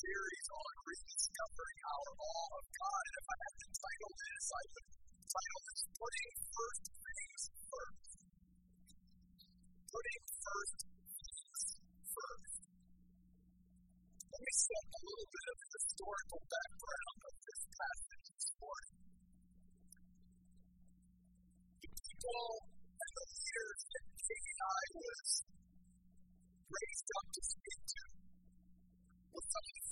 series on rediscovering our awe of God. And if I had to title this, I would title this Putting First Things First. Putting First Things First. Let me set a little bit of historical background of this passage this morning. The people and the leaders that Haggai was raised up to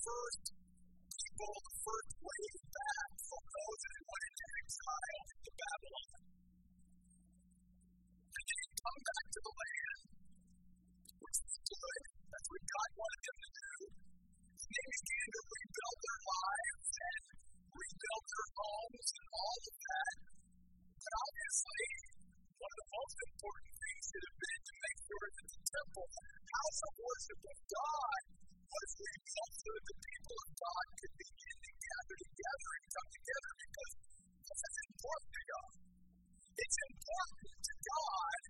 first people, the first wave back from those that went into exile into Babylon. And they come back to the land, which was good. That's what God wanted them to do. They began to rebuild their lives and rebuild their homes and all of that. But obviously, one of the most important things should have been to make sure that the temple, house of worship of God, was rebuilt so that the people of God could begin to gather together and come together because this is important to God. It's important to God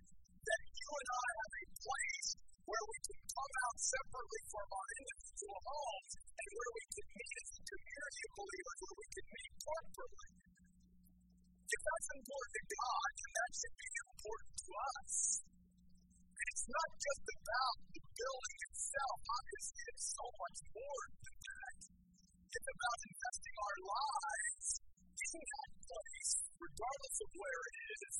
that you and I have a place where we can come out separately from our individual homes and where we can meet as a community of believers, where we can meet corporately. If important to God, then that should be important to us. And it's not just about the building itself. Obviously, it's so much more than that. It's about investing our lives in that place, regardless of where it is,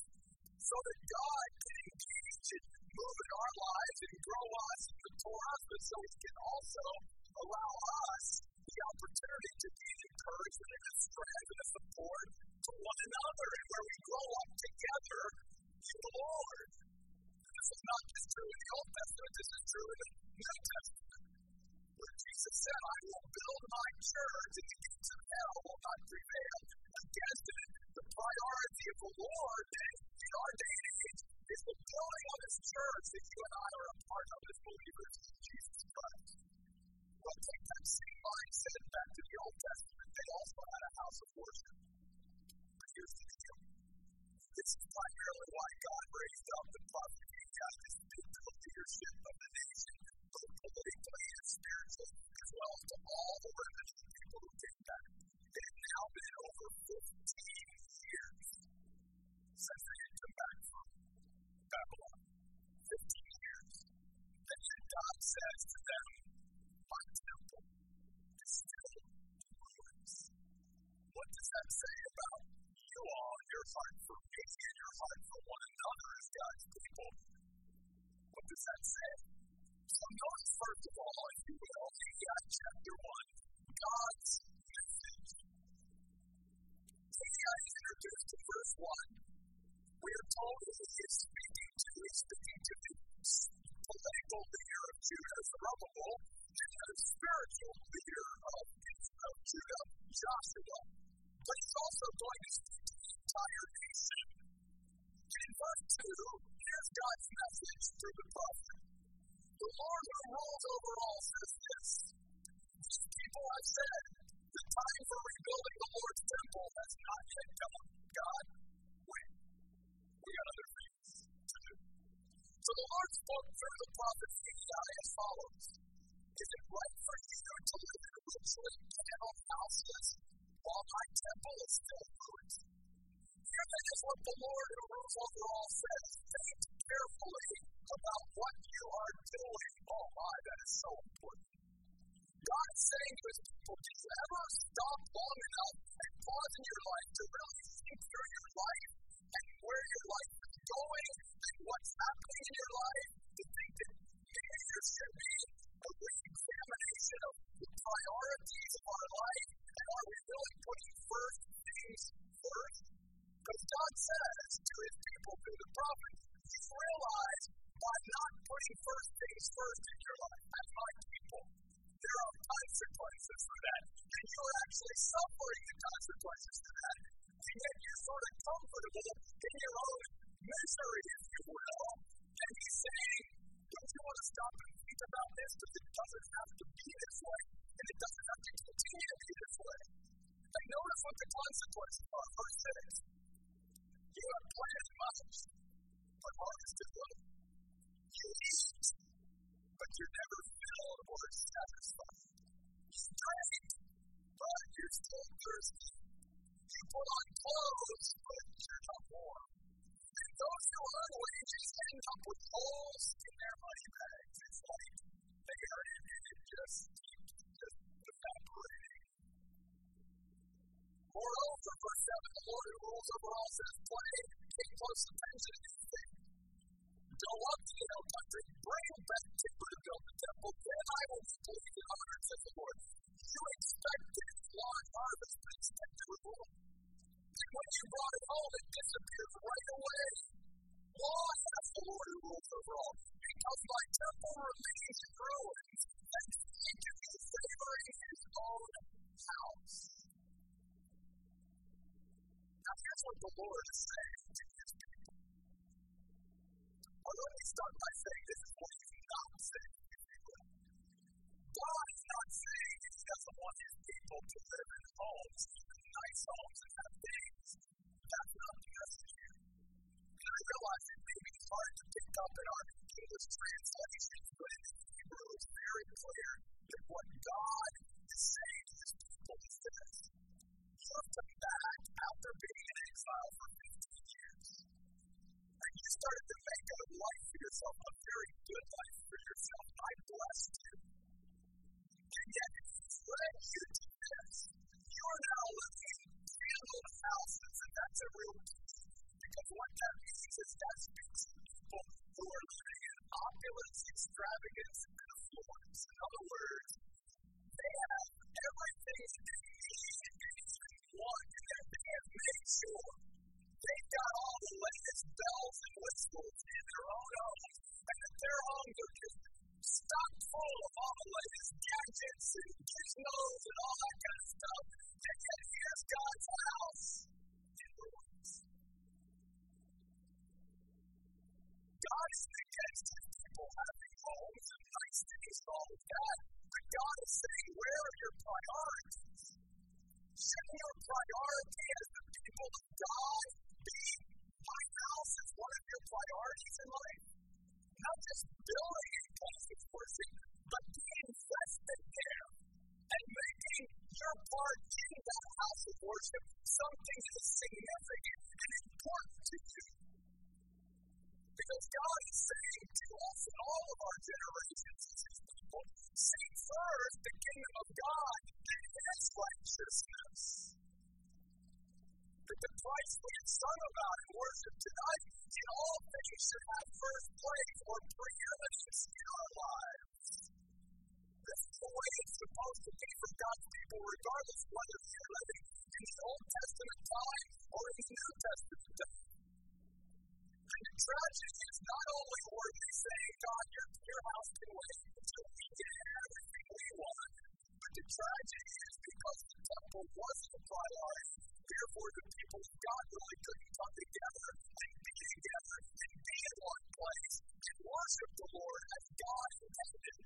so that God can engage and move in our lives and grow us and mature us, but so He can also allow us the opportunity to be an encouragement and a strength and a support to one another, and where we grow up together in the Lord. This is not just true in the Old Testament, this is true in the New Testament. Where Jesus said, I will build my church, and the gates of hell will not prevail against it. The priority of the Lord in our day age is the building of His church that you and I are a part of as believers in Jesus Christ. Well, take that same mindset back to the Old Testament. They also had a house of worship. But here's the deal. This is primarily why God raised up the prophet Haggai to leadership of the nation, politically and well to all the people who came back. It had now been over 15 years since they had back from Babylon. 15 years. And yet God says to them, My temple is still in ruins. What does that say about you all, your heart for me, and your heart for one another as God's people? What does that say? First of all, if you will, chapter 1, God's message. Verse 1. We are told who he is speaking to. The of Judah, the spiritual leader of Judah, Joshua. But he's also going to speak to the entire nation. In verse 2, here's God's message through the prophet. The Lord who rules over all says this. These people have said, the time for rebuilding the Lord's temple has not yet come. God, wait. We got other things to do. So the Lord spoke through the prophet Haggai as follows. Is it right for you to live in richly paneled houses while my temple is still ruined? Here then is what the Lord who rules over all says. Carefully about what you are doing. Oh my, that is so important. God God's saying to his people, did you ever stop long enough and pause in your life to really think through your life and where your life is going and what's happening in your life? To think that maybe there should be a re-examination of the priorities of our life and are we really putting first things first? Because God says to his people through the prophet, you realize by not putting first things first in your life, as my people, there are consequences for that. And you are actually suffering the consequences for that. And yet you're sort of comfortable in your own misery, if you will. And he's saying, don't you want to stop and think about this? But you're never filled or satisfied. You drink, but you're still thirsty. You put on clothes, but you're not warm. And those who earn wages end up with holes in their money bags. It's like they earn it it just just evaporating. Moreover, verse 7, the Lord who rules over all says, Play, pay close attention to these things. Go up to the hill country, bring back timber to build the temple, then I will be pleased and honored, says the Lord. You expected large harvest, but instead you were And when you brought it home, it disappeared right away. Why? That's the Lord who rules over all. Because my temple remains in ruins, and he can be favoring his own house. Now here's what the Lord is saying to his people. Let me start by saying to live in homes, nice homes, and have things. That's not the message here. And I realize it may be hard to pick up in our English translations, but in Hebrew it's very clear that what God is saying to his people is this. You have come back after being in exile for 15 years. And you started to make a life for yourself, a very good life for yourself. I blessed you. And yet, led you this. You are now living in candled houses, and that's a real key. Because what that means is that speaks people who are living in opulence, extravagance, and affluence. In other words, they have everything that they need and anything they want, and they have made sure they've got all the latest bells and whistles in their own homes, and that their homes are just stocked full of all the latest gadgets and gizmos and all that kind of stuff. And yet here's God's house. God isn't against his people having homes and nice things and all of that, but God is saying, where are your priorities? Shouldn't your priority as the people of God be my house is one of your priorities in life? Not just building a of worship, but being invested there and making your part in that house of worship something that is significant and important to you. Because God is saying to us in all of our generations as His people, seek first the kingdom of God and His righteousness. That the Christ have sung about in worship tonight, in all things should have first place or preeminence in our lives. This is the way it's supposed to be for God's people, regardless whether you're living in the Old Testament time or in the New Testament time. And the tragedy is not only were they saying, God, your, your house can wait until we get everything we want, but the tragedy is because the temple wasn't a priority. Therefore, the people of God really couldn't come together and be together and be in one place and worship the Lord as God intended.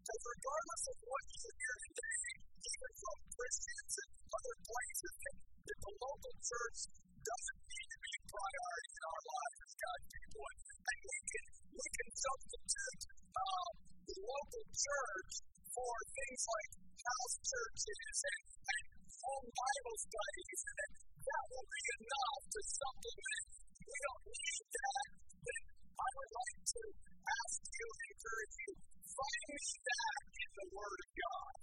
Because regardless of what you hear today, even from Christians and other places, that, the local church doesn't need to be a priority in our lives as God's people. And we can, we can substitute um, the local church for things like house churches and, and full Bible studies, and that will be enough to supplement. We don't need that. But I would like to ask you, encourage you, find that in the Word of God.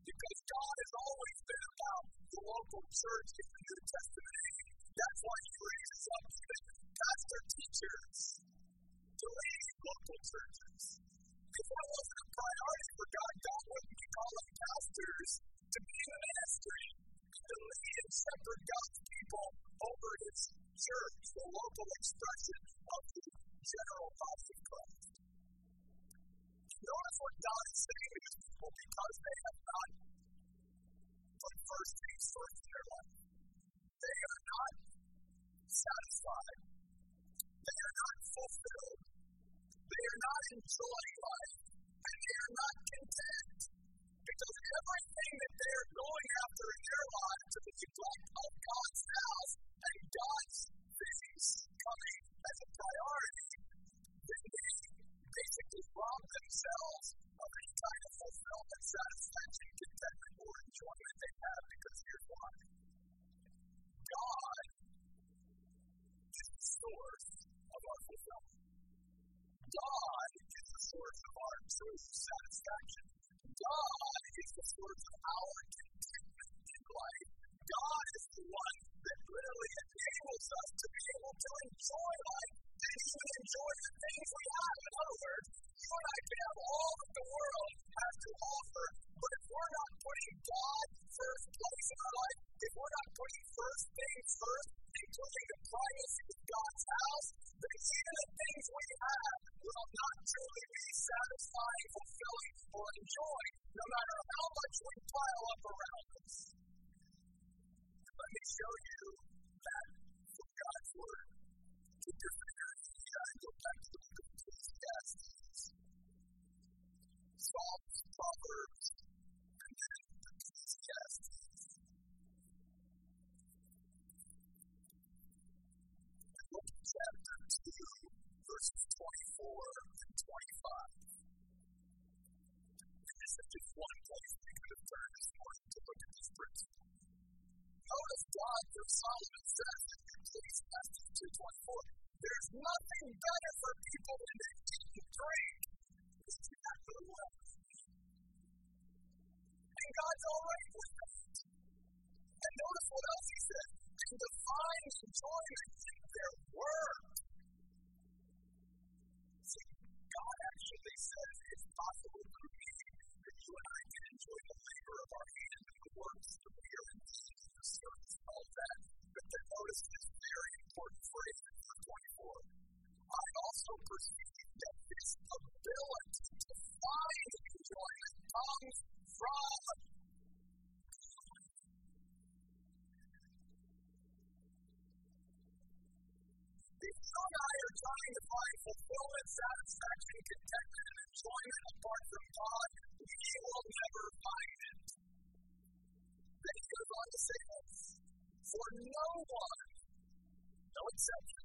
Because God has always been about the local church in the New Testament. That's why he raises up even pastor teachers to lead local churches. If that wasn't a priority for God, God wouldn't be calling pastors to be in the ministry to lead and shepherd God's people over his church, the local expression of the general body of Christ. Notice what God is saying to his people because they have not put first things first in their life. They are not satisfied. They are not fulfilled. They are not enjoying life. And they are not content. Because everything that they are going after in their lives to the neglect of God's house and God's things coming as a priority, then they basically rob themselves of any kind of fulfillment, satisfaction, contentment, or enjoyment they have because here's why. God is the source of our fulfillment. God is the source of our true satisfaction. God is the source of our contentment in life. God is the one that literally enables us to be able to enjoy life and even enjoy the things we have. In other words, you and I can have all that the world has to offer, but if we're not putting God first place in our life, if we're not putting first things first, including the privacy of God's house, then even the things we have will not truly be satisfying, fulfilling, or enjoying, just one place we could have turned this morning to look at this principle. Notice God through Solomon says in Ecclesiastes 2.24, there's nothing better for people than to eat and drink is to have their wealth. And God's already with that. And notice what else he said. And find enjoyment also perceive that this ability to find enjoyment comes from I are trying to find fulfillment, satisfaction, contentment, and enjoyment apart from God, we will never find it. Then he goes on to say this For no one, no drink,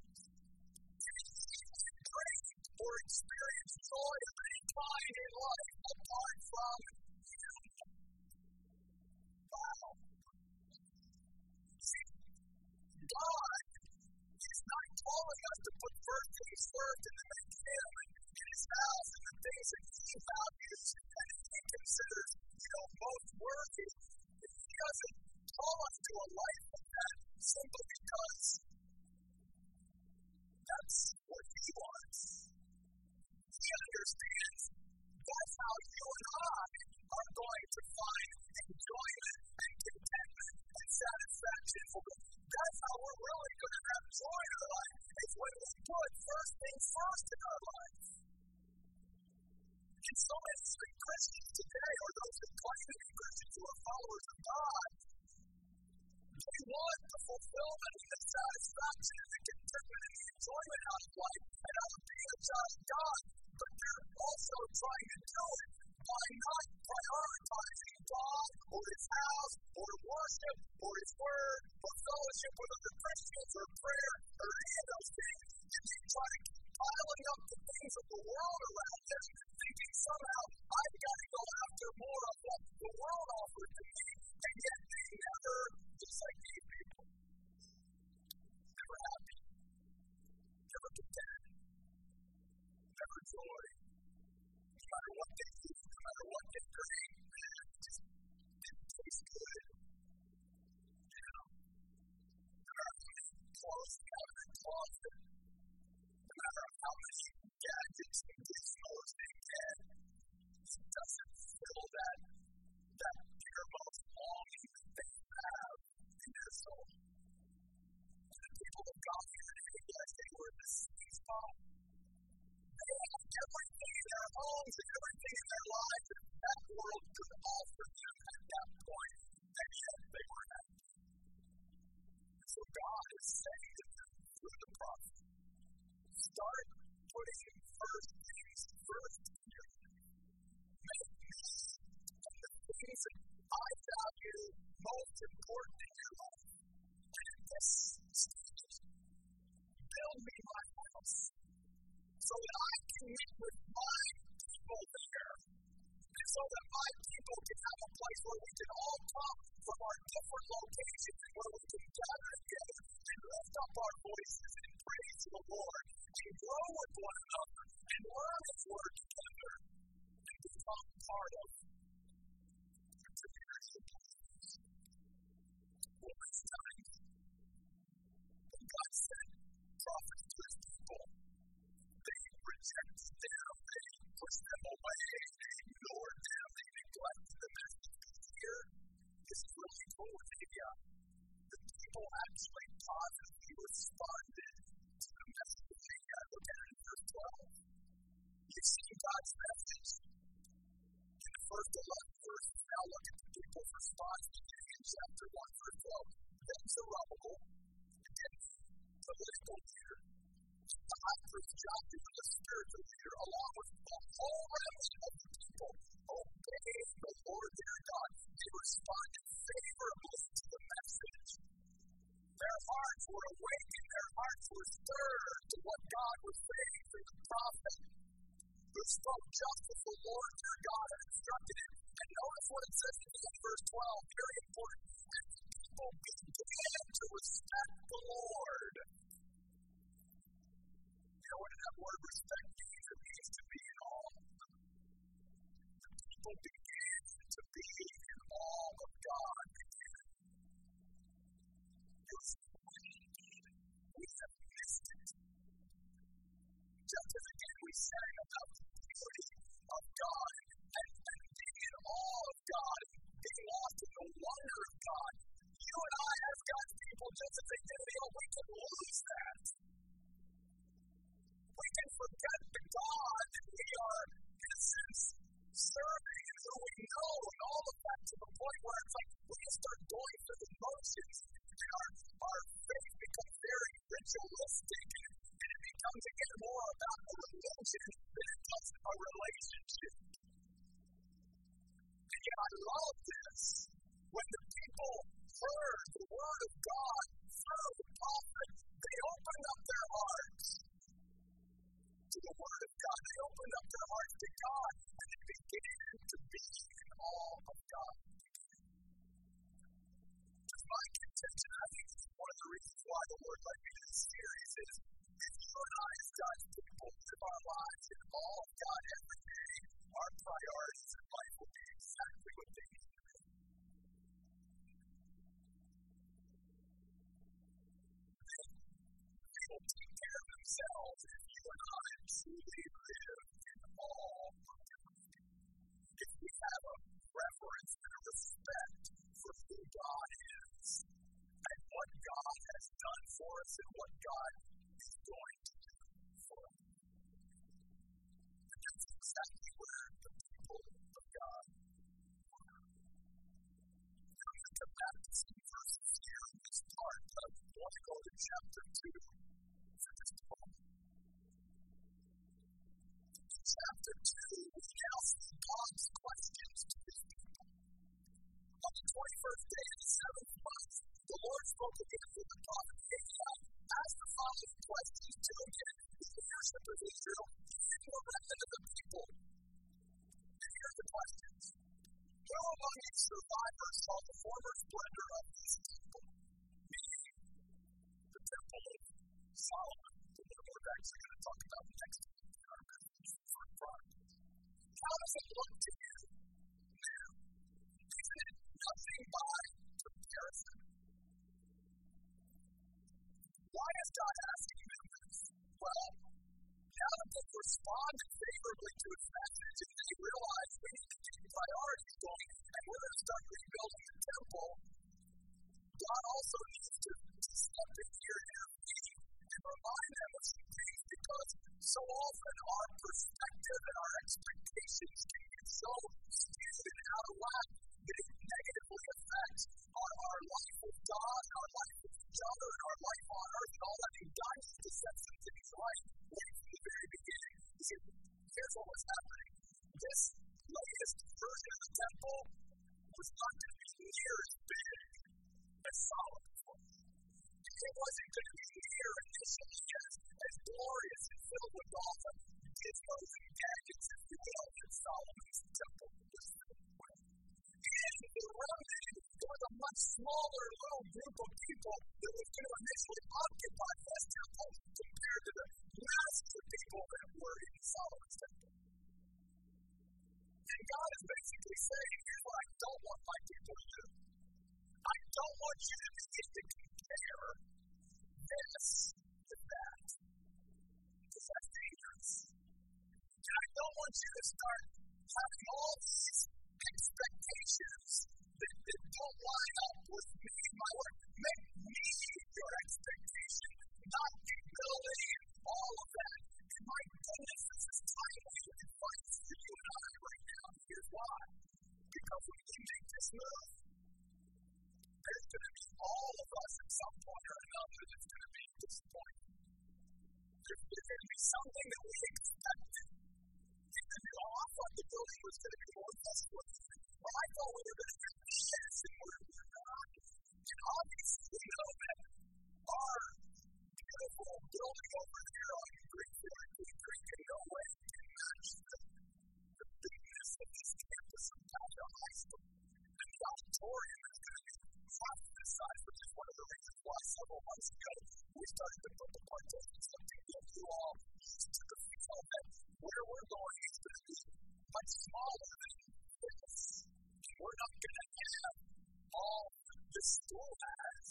or experience joy of any kind in life apart from Him. Wow. See, God is not calling us to put first things first and to make Him and His house and the things that He values and He considers, you know, most worthy. He doesn't call us to a life of that simply because that's what He wants. He understands that's how you and I are going to find enjoyment and contentment and satisfaction. That's how we're really going to have joy in our life. It's when we put first things first in our life. And so many Christians today, or those who claim to be Christians who are followers of God, they want the fulfillment and the satisfaction and the contentment and the enjoyment out of life and out of being a child of God, but they're also trying to do it by not prioritizing God or His house or worship or His word or fellowship with other Christians or prayer or any of those things. And they try to keep piling up the things of the world around them, thinking somehow I've got to go after more of what the world offers to me, and yet they never, like these. Never happy, never content, never joy. No matter what they no matter what they it just didn't taste good. You know, there are many clothes out of. No matter how many gadgets and digital they it doesn't fill that soul. And the people of God here today, yes, they were deceived by. They had everything in their homes and everything in their lives that that world could offer them at that point, and yet they were happy. And so God is saying to them through the prophet, start putting first things first in. Make me and the things that I value most important Stage, build me my house so that I can meet with my people there. And so that my people can have a place where we can all come from our different locations and where we can gather together and lift up our voices and praise the Lord and grow with one another and learn His Word together and become part of the community. Well, prophets to His people, they rejected them, they pushed them away, they ignored them, they neglected the message. Here, this is really cool with India. The people actually positively responded to the message of India. Look at it in verse 12. You see God's message in the first 11 verses. Now look at the people's response beginning in chapter 1, verse 12. Then Zerubbabel, political leader, the high priest Joshua, the spiritual leader, along with the whole remnant of the people, obeyed the Lord their God. They responded favorably to the message. Their hearts were awakened, their hearts were stirred to what God was saying through the prophet who spoke just as the Lord their God had instructed him. And notice what it says in verse 12, very important. And people began to respect the Lord. You know what that word respect means? It means to be in awe. The people began to be in awe of God again. It's we have missed it. Just as again we sang about the beauty of God and, and being in awe of God being lost in the wonder of God. You and I, as God's people, just as they did we can lose that. We can forget the God we are, in a sense, serving and who we know and all of that to the point where it's like we can start going through the motions and our, our faith becomes very ritualistic and it becomes again more about a religion than it does a relationship. And yet I love this. When the people heard the word of God through the prophet, they opened up their hearts to the Word of God. They opened up their hearts to God and they began to be in awe of God. It's my contention. I think this is one of the reasons why the Lord led me to this series is if you and I, as God's people, live our lives in awe of God every day, our priorities in life will be exactly what they need take care of themselves you and I live in. If we have a reverence and a respect for who God is and what God has done for us and what God is going to do for us. That's exactly where the people of God are. This part, chapter 2 chapter 2, we now God's questions to his people. On the 21st day of the seventh month, the Lord spoke again through the prophet Haggai, asked the following questions to again the leadership of Israel and the remnant of the people. And here are the questions. Who among you survivors saw the former splendor of these people? Meaning the temple of Solomon, the one we're actually going to talk about next How does it look to you now? Isn't it nothing by comparison? Why is God asking them this? Well, now that they've responded favorably to his message and they realize we need to keep priorities going and we're going to start rebuilding the temple, God also needs to, step in here intervene and remind them of some things because so often our perspective and our expectations can get so skewed and out of whack that it negatively affects our, our life with God, our life with each other, and our life on earth, and all that. And God needs to set some things right right from the very beginning. See, here's what was happening. This latest version of the temple was not going to be near as big wasn't going to be near initially as, as glorious and filled with all the gizmos and gadgets, you will, that Solomon's temple was filled with. And the remnant was a much smaller little group of people that was going to initially occupy this temple compared to the masses of people that were in Solomon's temple. And God is basically saying, here's what I don't want my people to do. I don't want you to begin to compare this with that. Because that's dangerous. And I don't want you to start having all these expectations that, that don't line up with me and my word. Make me your expectation, not humility and all of that. And my goodness, this is timely advice for you and I right now. Here's why. Because when we make this move, there's going to be some point or another that's going to be disappointed. There's, there's going to be something that we expected. And you know, I thought the building was going to be more festival. Well, I thought we were going to get this, and we're not. And obviously, we know that our beautiful building over why several months ago we started to put the participants to give you all used to the feel that where we're going is going to be much smaller than this. We're not going to have all the school has.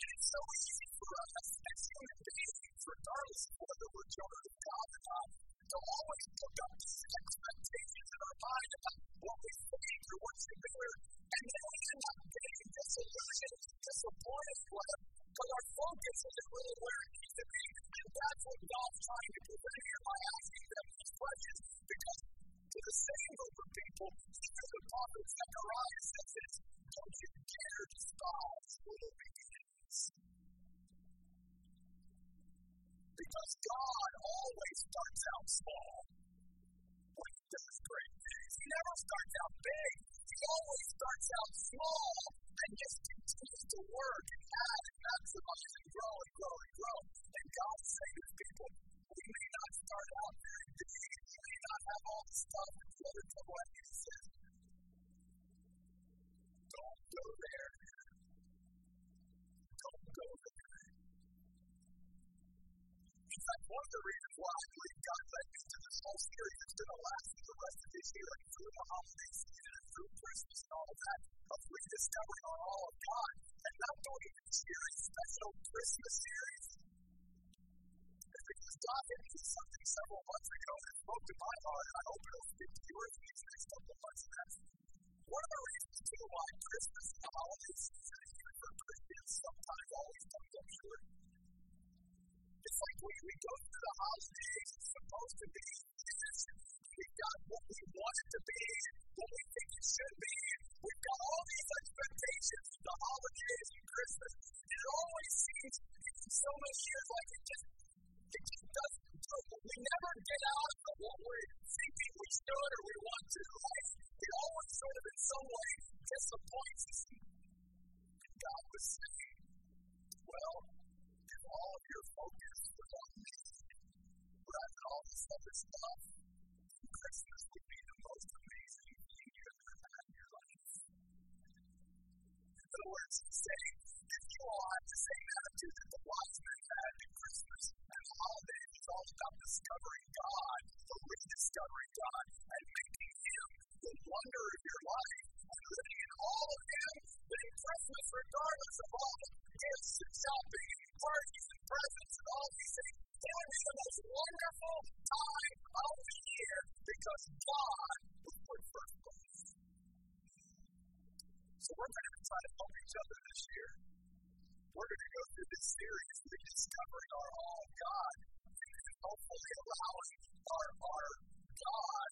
And it's so easy for us as human beings, regardless of whether we're children of God or not, to always put up these expectations in our mind about what we think or what should be, and then we end up getting disillusioned, disappointed with because our focus isn't really where it needs to be. And that's what God's trying to prevent here by asking them these questions. Because to the same group of people, even the prophet Zechariah says this, don't you dare despise little beginnings. Because God always starts out small when he does great things. He never starts out big. He always starts out small and just continues to work and add and maximize and grow and grow and grow. And God is saying to people, we may not start out very big. We may not have all the stuff and other trouble. And he says, don't go there. Don't go there. One of the reasons why I believe God led me to this whole series that's going to last for the rest of this year and through the holiday season and through Christmas and all of that, of rediscovering our all of God, and not doing a series, special Christmas series. Is because God hit me something several months ago that spoke to my heart, and I hope it'll speak to yours in these next couple months. That's one of the reasons, too, why Christmas and the holiday season, even for Christians, sometimes always comes up. It's like we, we go through the holidays, it's supposed to be this, we've got what we want it to be, what we think it should be, we've got all these expectations for the holidays and Christmas, and it always seems, so many years, like it just, it just doesn't do. We never get out of what we're thinking we should or we want to, right? It always sort of in some way disappoints us. God was saying, well, all of your focus was on me, rather than all this other stuff, Christmas would be the most amazing thing you ever had in your life. In other words, saying, if you all have the same attitude that the wise men had at Christmas and the holidays, it's all about discovering God, or rediscovering God, and making Him the wonder of your life, and living in all of Him, then Christmas, regardless of all the gifts and shopping parties and presents and all these things, it would be the most wonderful time of the year because God was put first place. So we're going to try to help each other this year. We're going to go through this series, rediscovering our all God, and hopefully allowing our, our God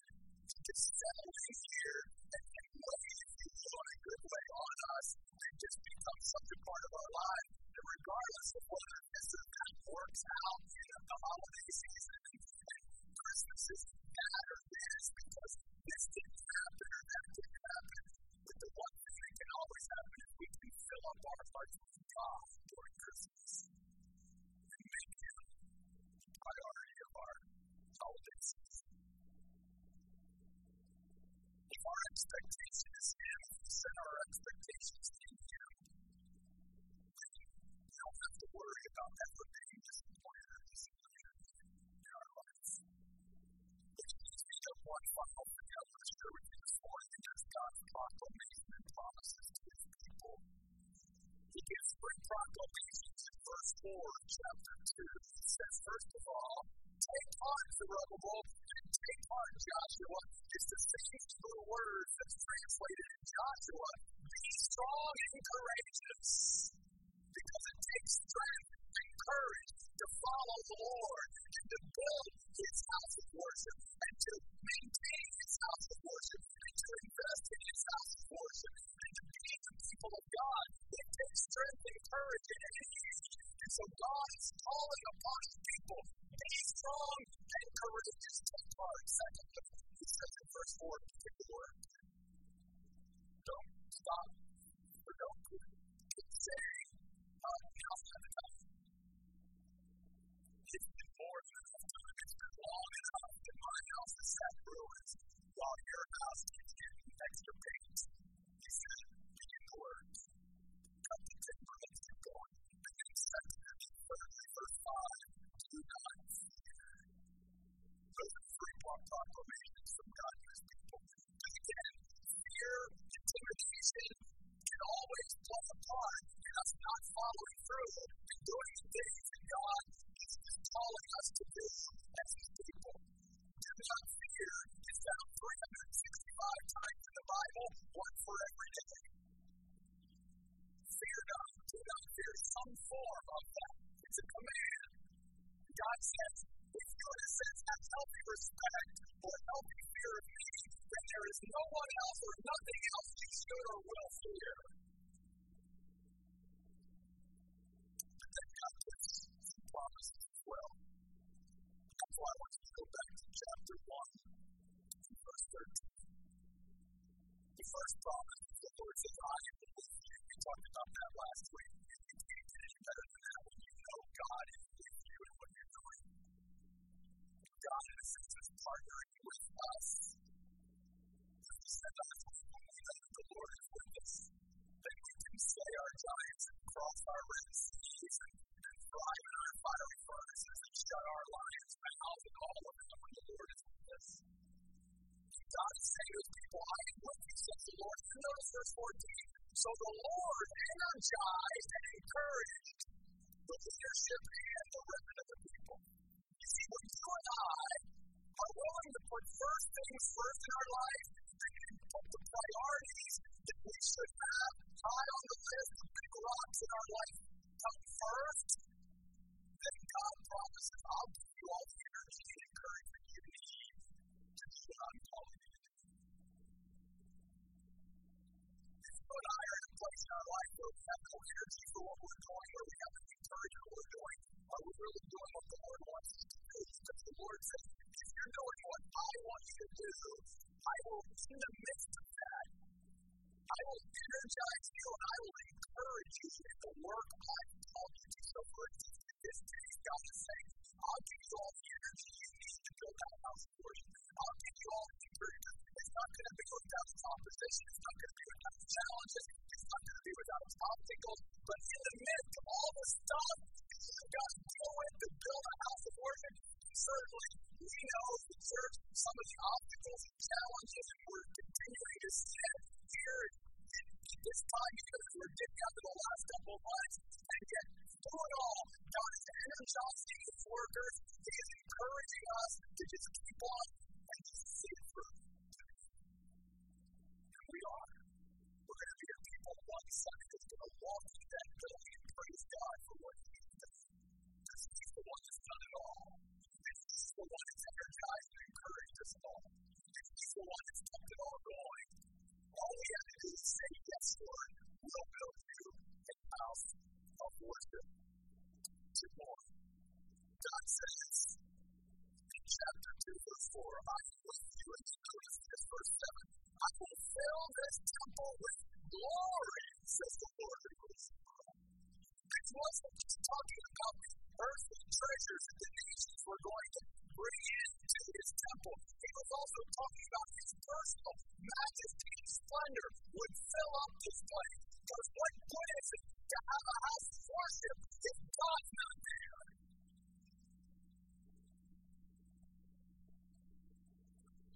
to in here chapter 2. He says, first of all, take heart, Zerubbabel, and take heart, Joshua. It's the same Hebrew word that's translated in Joshua. Be strong and courageous. Because it takes strength and courage to follow the Lord and to build his house of worship and to maintain his house of worship and to invest in his house of worship and to be the people of God. It takes strength and courage in any age. And so God is calling upon his people. Strong and courageous. Take heart. Secondly, he says in verse 4, take the word. Don't stop or don't quit. Keep saying, uh, now's not the time. It's been more than enough time. It's been long enough that my house is set ruins while your house keeps getting extra paint. He said, the words. The timber, let's verse 14. So the Lord energized and encouraged the leadership and the remnant of the people. You see, when you and I are willing to put first things first in our life energy for what we're doing, where we have no encouragement for what we're doing, are we really doing what the Lord wants us to do? Because the Lord says, if you're doing what I want you to do, I will, in the midst of that, I will energize you and I will encourage you in the work 2, verse 4, I am with you, and this, verse 7. I will fill this temple with glory, says the Lord of hosts. He wasn't just talking about the earthly treasures that the nations were going to bring into his temple. He was also talking about his personal majesty and splendor would fill up this place. Because what good is it to have a house of worship if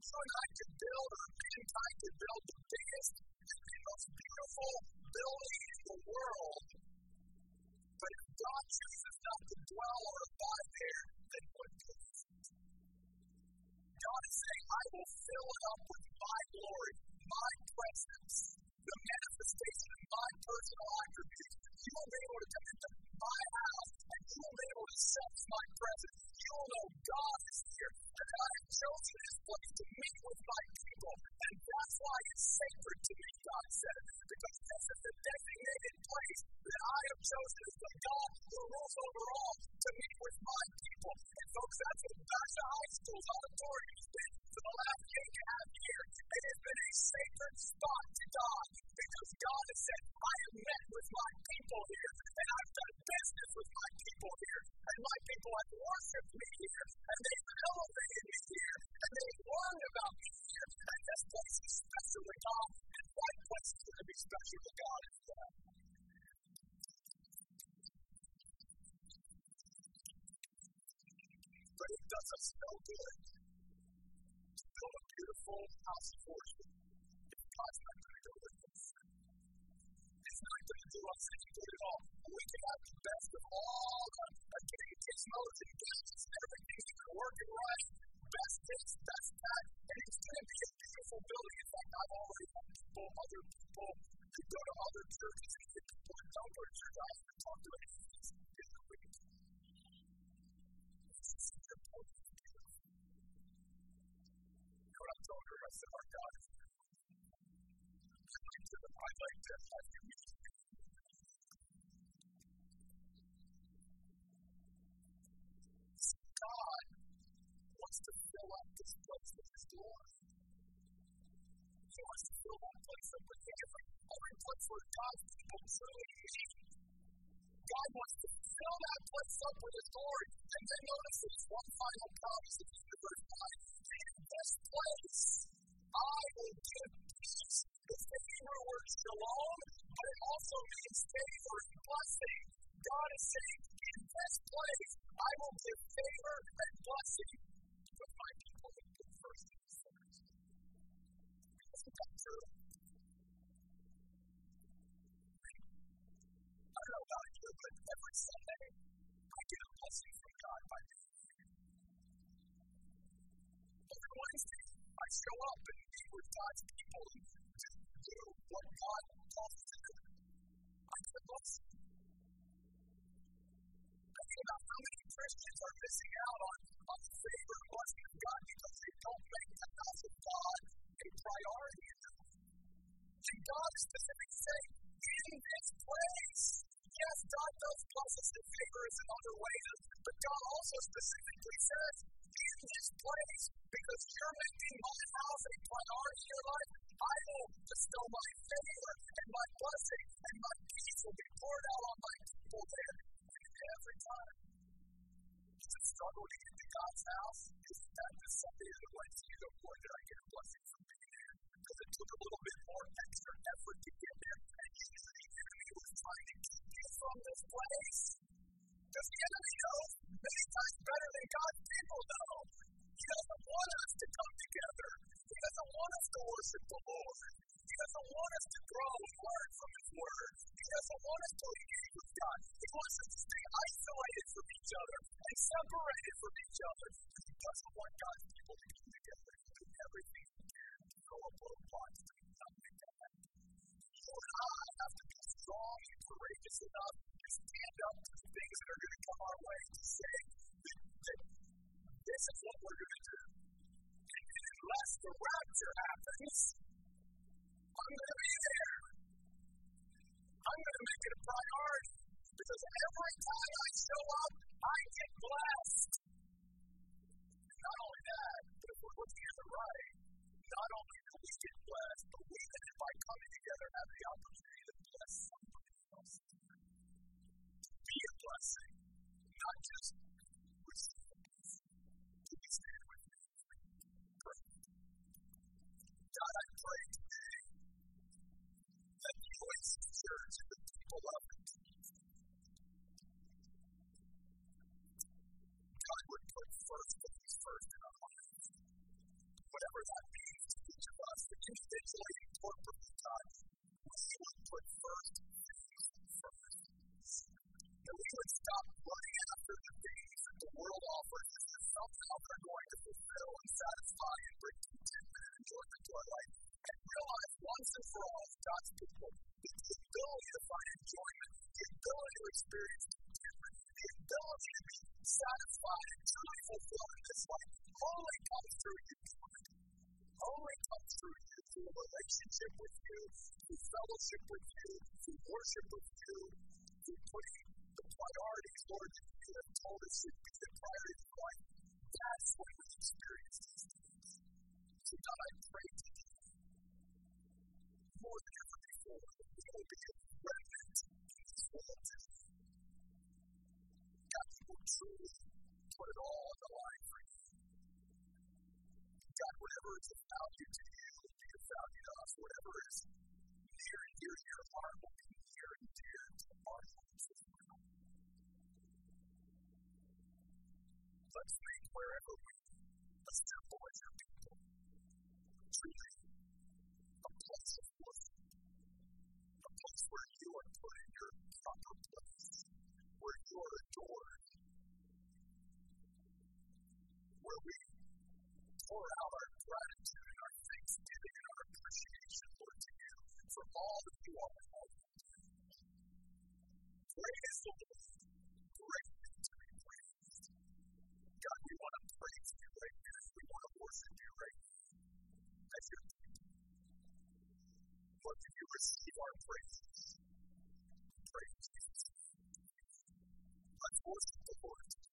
And I could build, or mankind could build the biggest and most beautiful building in the world. But if God chooses not to dwell or abide there, then what good? God is saying, I will fill it up with my glory, my presence, the manifestation of my personal attributes. You will be able to come into my house you will be able to sense my presence. You will know God is here and I have chosen this place to meet with my people. And that's why it's sacred to me, God said. Because this is the designated place that I have chosen as the God who rules over all to meet with my people. And folks, that's what Basha High School's auditorium for the last eight and a half years. It has been a sacred spot to God because God has said, I have met with my people here and I've done business with my people here. And my people have worshiped me here and they've elevated me here and they've learned about me here. And this place is special to God. And what place is going to be special to God as well? But it does us no good going to do us any good at all. We can have the best of all the gizmos and gadgets and everything even working right, best this, best that, and it's going to be a beautiful building. In fact, I've already had people, other people, go to other churches and get people who don't go to church. I haven't talked to any the important. You I told her? I said, our God is I'd like to have you this place with His glory. He wants to fill that place up with every, every place where God's people truly meet. God wants to fill that place up with His glory. And then notice this one final promise end verse 5. In this place, I will give peace. It's the Hebrew word shalom, but it also means favor and blessing. God is saying, in this place, Sunday, I get a blessing from God by I show up and meet with God's people and do what God us to do. I get a blessing. Think about how many Christians are missing out on, on the favor and blessing of God because they don't make the God a priority. And God is in this place, yes, God does bless us and favor us in other ways, but God also specifically says, in this place, because you're making my house a priority in your life, I will bestow my favor and my blessing, and my peace will be poured out on my people there. Every time it's a struggle to get to God's house, isn't that Sunday of the Wednesday you go, boy, did I get a blessing from being there? Because it took a little bit more extra effort to get there, enemy was trying to keep you from this place. Because the enemy knows many times better than God's people know. He doesn't want us to come together. He doesn't want us to worship the Lord. He doesn't want us to grow and learn from His Word. He doesn't want us to engage with God. He wants us to stay isolated from each other and separated from each other. He doesn't want God's people to come together and do everything He can to throw up little plots I have to be strong and courageous enough to stand up to the things that are going to come our way to say that, this is what we're going to do. And unless the rapture happens, I'm going to be there. I'm going to make it a priority because every time I show up, I get blessed. And not only that, but if we're looking at the right, not only do we get blessed, but we then, by fellowship with you, through worship with you, through putting the priorities, Lord, that you have told us should be the priorities of life. That's when we experience. So God, I pray more than ever before, that we will be remnant in this world. God, we will truly put it all on the line for you. God, whatever is of value to you will be of value to us. Whatever is near and to your heart will be near and dear to our hearts. Let's make wherever we assemble as your people truly a place of worship, a place where you are put in your proper place, where you are adored, where we pour out our gratitude and our thanksgiving and our appreciation, Lord, to you for all that you are do. Great is the Lord, greatly to be praised. God, we want to praise you right now. We want to worship you right now. As your people. Lord, can you receive our praises? Praise Jesus. Let's worship the Lord.